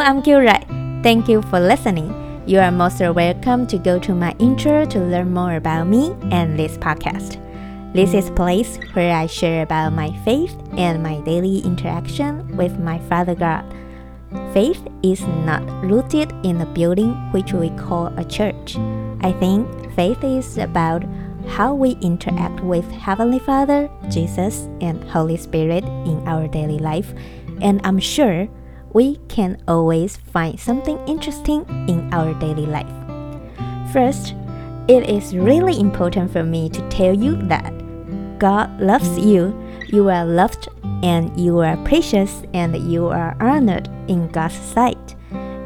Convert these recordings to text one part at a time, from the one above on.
I'm Kyurai. Thank you for listening. You are most welcome to go to my intro to learn more about me and this podcast. This is a place where I share about my faith and my daily interaction with my Father God. Faith is not rooted in a building which we call a church. I think faith is about how we interact with Heavenly Father, Jesus, and Holy Spirit in our daily life, and I'm sure we can always find something interesting in our daily life. First, it is really important for me to tell you that God loves you, you are loved, and you are precious, and you are honored in God's sight.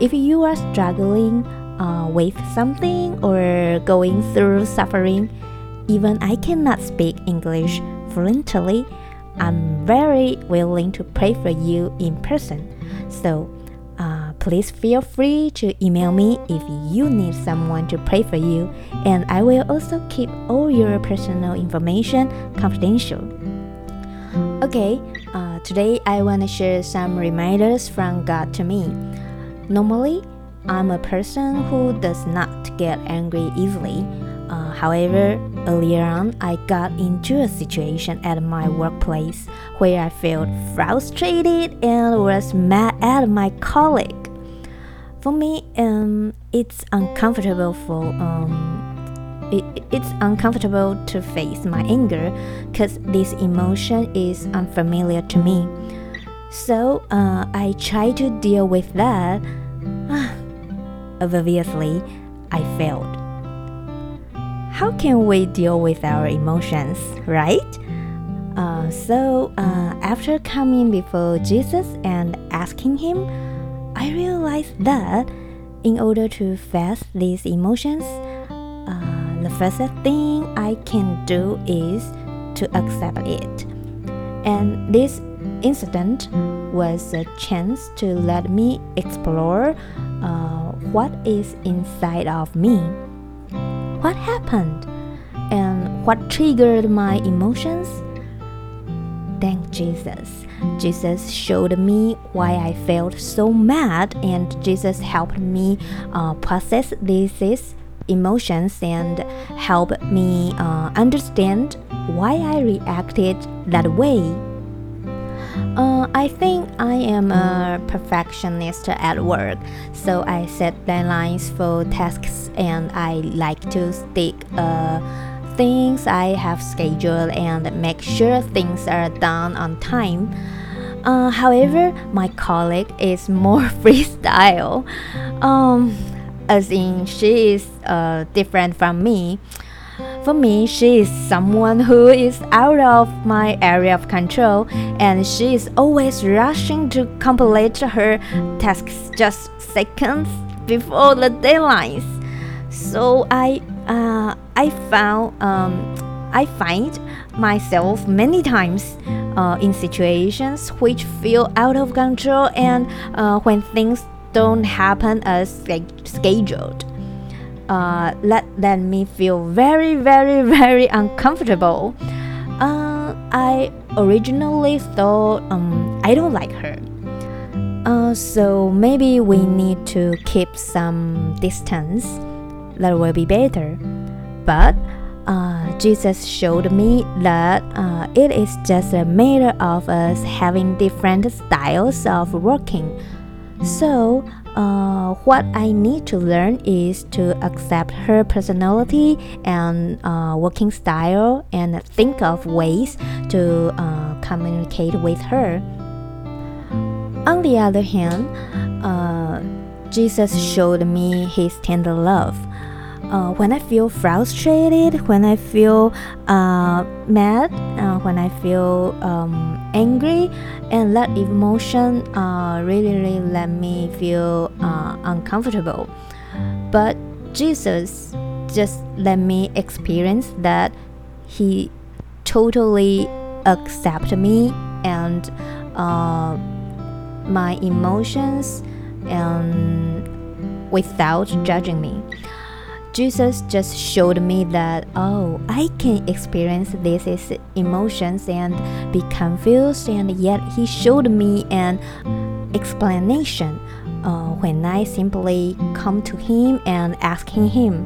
If you are struggling uh, with something or going through suffering, even I cannot speak English fluently, I'm very willing to pray for you in person. So uh, please feel free to email me if you need someone to pray for you, and I will also keep all your personal information confidential. Okay, uh, today I want to share some reminders from God to me. Normally, I'm a person who does not get angry easily. Uh, however, earlier on, I got into a situation at my workplace where I felt frustrated and was mad at my colleague. For me, um, it's uncomfortable for um, it, it's uncomfortable to face my anger because this emotion is unfamiliar to me. So uh, I try to deal with that. Obviously, I failed how can we deal with our emotions, right? Uh, so, uh, after coming before Jesus and asking Him, I realized that in order to face these emotions, uh, the first thing I can do is to accept it. And this incident was a chance to let me explore uh, what is inside of me what happened and what triggered my emotions? Thank Jesus. Jesus showed me why I felt so mad, and Jesus helped me uh, process these emotions and help me uh, understand why I reacted that way. Uh, I think I am a perfectionist at work, so I set deadlines for tasks and I like to stick uh, things I have scheduled and make sure things are done on time. Uh, however, my colleague is more freestyle, um, as in she is uh, different from me. For me, she is someone who is out of my area of control, and she is always rushing to complete her tasks just seconds before the deadlines. So I, uh, I found, um, I find myself many times uh, in situations which feel out of control, and uh, when things don't happen as scheduled uh, let, let me feel very, very, very uncomfortable. Uh, I originally thought um, I don't like her. Uh, so maybe we need to keep some distance. That will be better. But uh, Jesus showed me that uh, it is just a matter of us having different styles of working. So uh, what I need to learn is to accept her personality and uh, working style and think of ways to uh, communicate with her. On the other hand, uh, Jesus showed me his tender love uh, when I feel frustrated, when I feel uh, mad, uh, when I feel um, angry, and that emotion uh, really, really let me feel uh, uncomfortable. But Jesus just let me experience that He totally accept me and uh, my emotions and without judging me. Jesus just showed me that, oh, I can experience these emotions and be confused, and yet He showed me an explanation uh, when I simply come to Him and asking Him.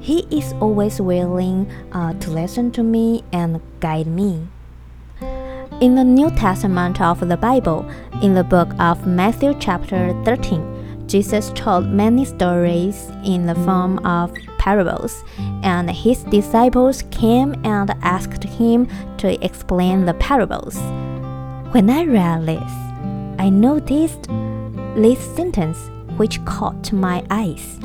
He is always willing uh, to listen to me and guide me. In the New Testament of the Bible, in the book of Matthew, chapter 13, Jesus told many stories in the form of parables, and his disciples came and asked him to explain the parables. When I read this, I noticed this sentence which caught my eyes.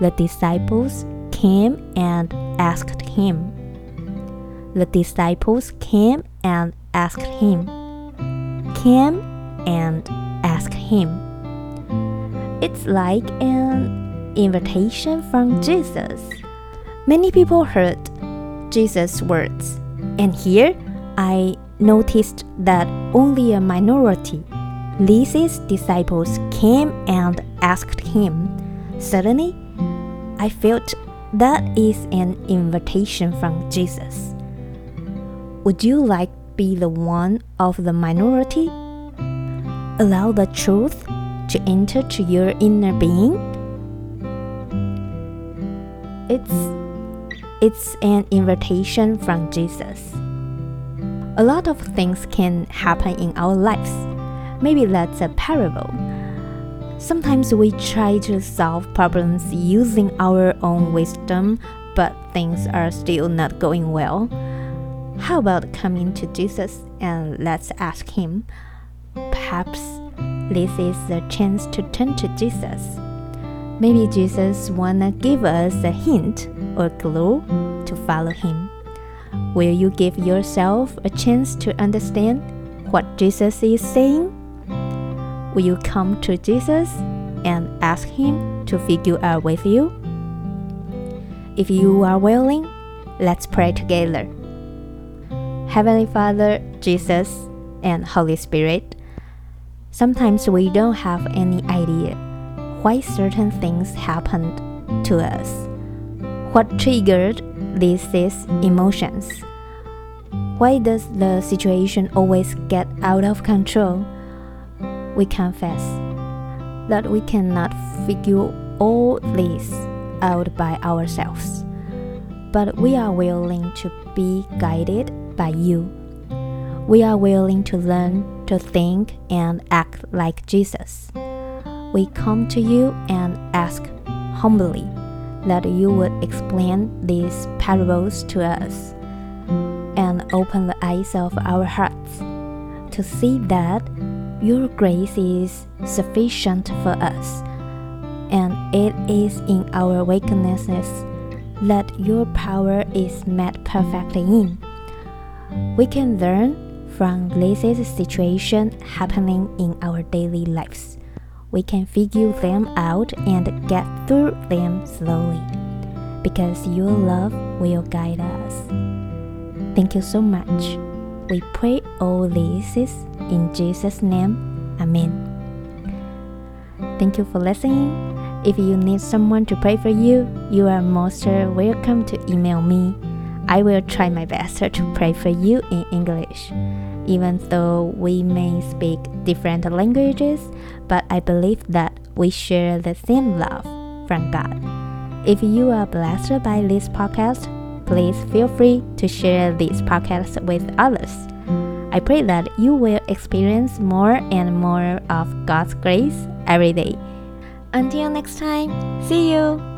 The disciples came and asked him. The disciples came and asked him. Came and asked him. It's like an invitation from Jesus. Many people heard Jesus' words, and here I noticed that only a minority, Lisa's disciples, came and asked him. Suddenly, I felt that is an invitation from Jesus. Would you like be the one of the minority? Allow the truth to enter to your inner being? It's it's an invitation from Jesus. A lot of things can happen in our lives. Maybe that's a parable. Sometimes we try to solve problems using our own wisdom, but things are still not going well. How about coming to Jesus and let's ask Him? Perhaps this is the chance to turn to Jesus. Maybe Jesus wanna give us a hint or clue to follow Him. Will you give yourself a chance to understand what Jesus is saying? Will you come to Jesus and ask Him to figure out with you? If you are willing, let's pray together. Heavenly Father, Jesus, and Holy Spirit, sometimes we don't have any idea why certain things happened to us. What triggered these emotions? Why does the situation always get out of control? We confess that we cannot figure all this out by ourselves, but we are willing to be guided by you. We are willing to learn to think and act like Jesus. We come to you and ask humbly that you would explain these parables to us and open the eyes of our hearts to see that your grace is sufficient for us, and it is in our weaknesses that your power is met perfectly in. We can learn from this situation happening in our daily lives. We can figure them out and get through them slowly because your love will guide us. Thank you so much. We pray all this in Jesus' name. Amen. Thank you for listening. If you need someone to pray for you, you are most welcome to email me. I will try my best to pray for you in English. Even though we may speak different languages, but I believe that we share the same love from God. If you are blessed by this podcast, please feel free to share this podcast with others. I pray that you will experience more and more of God's grace every day. Until next time, see you!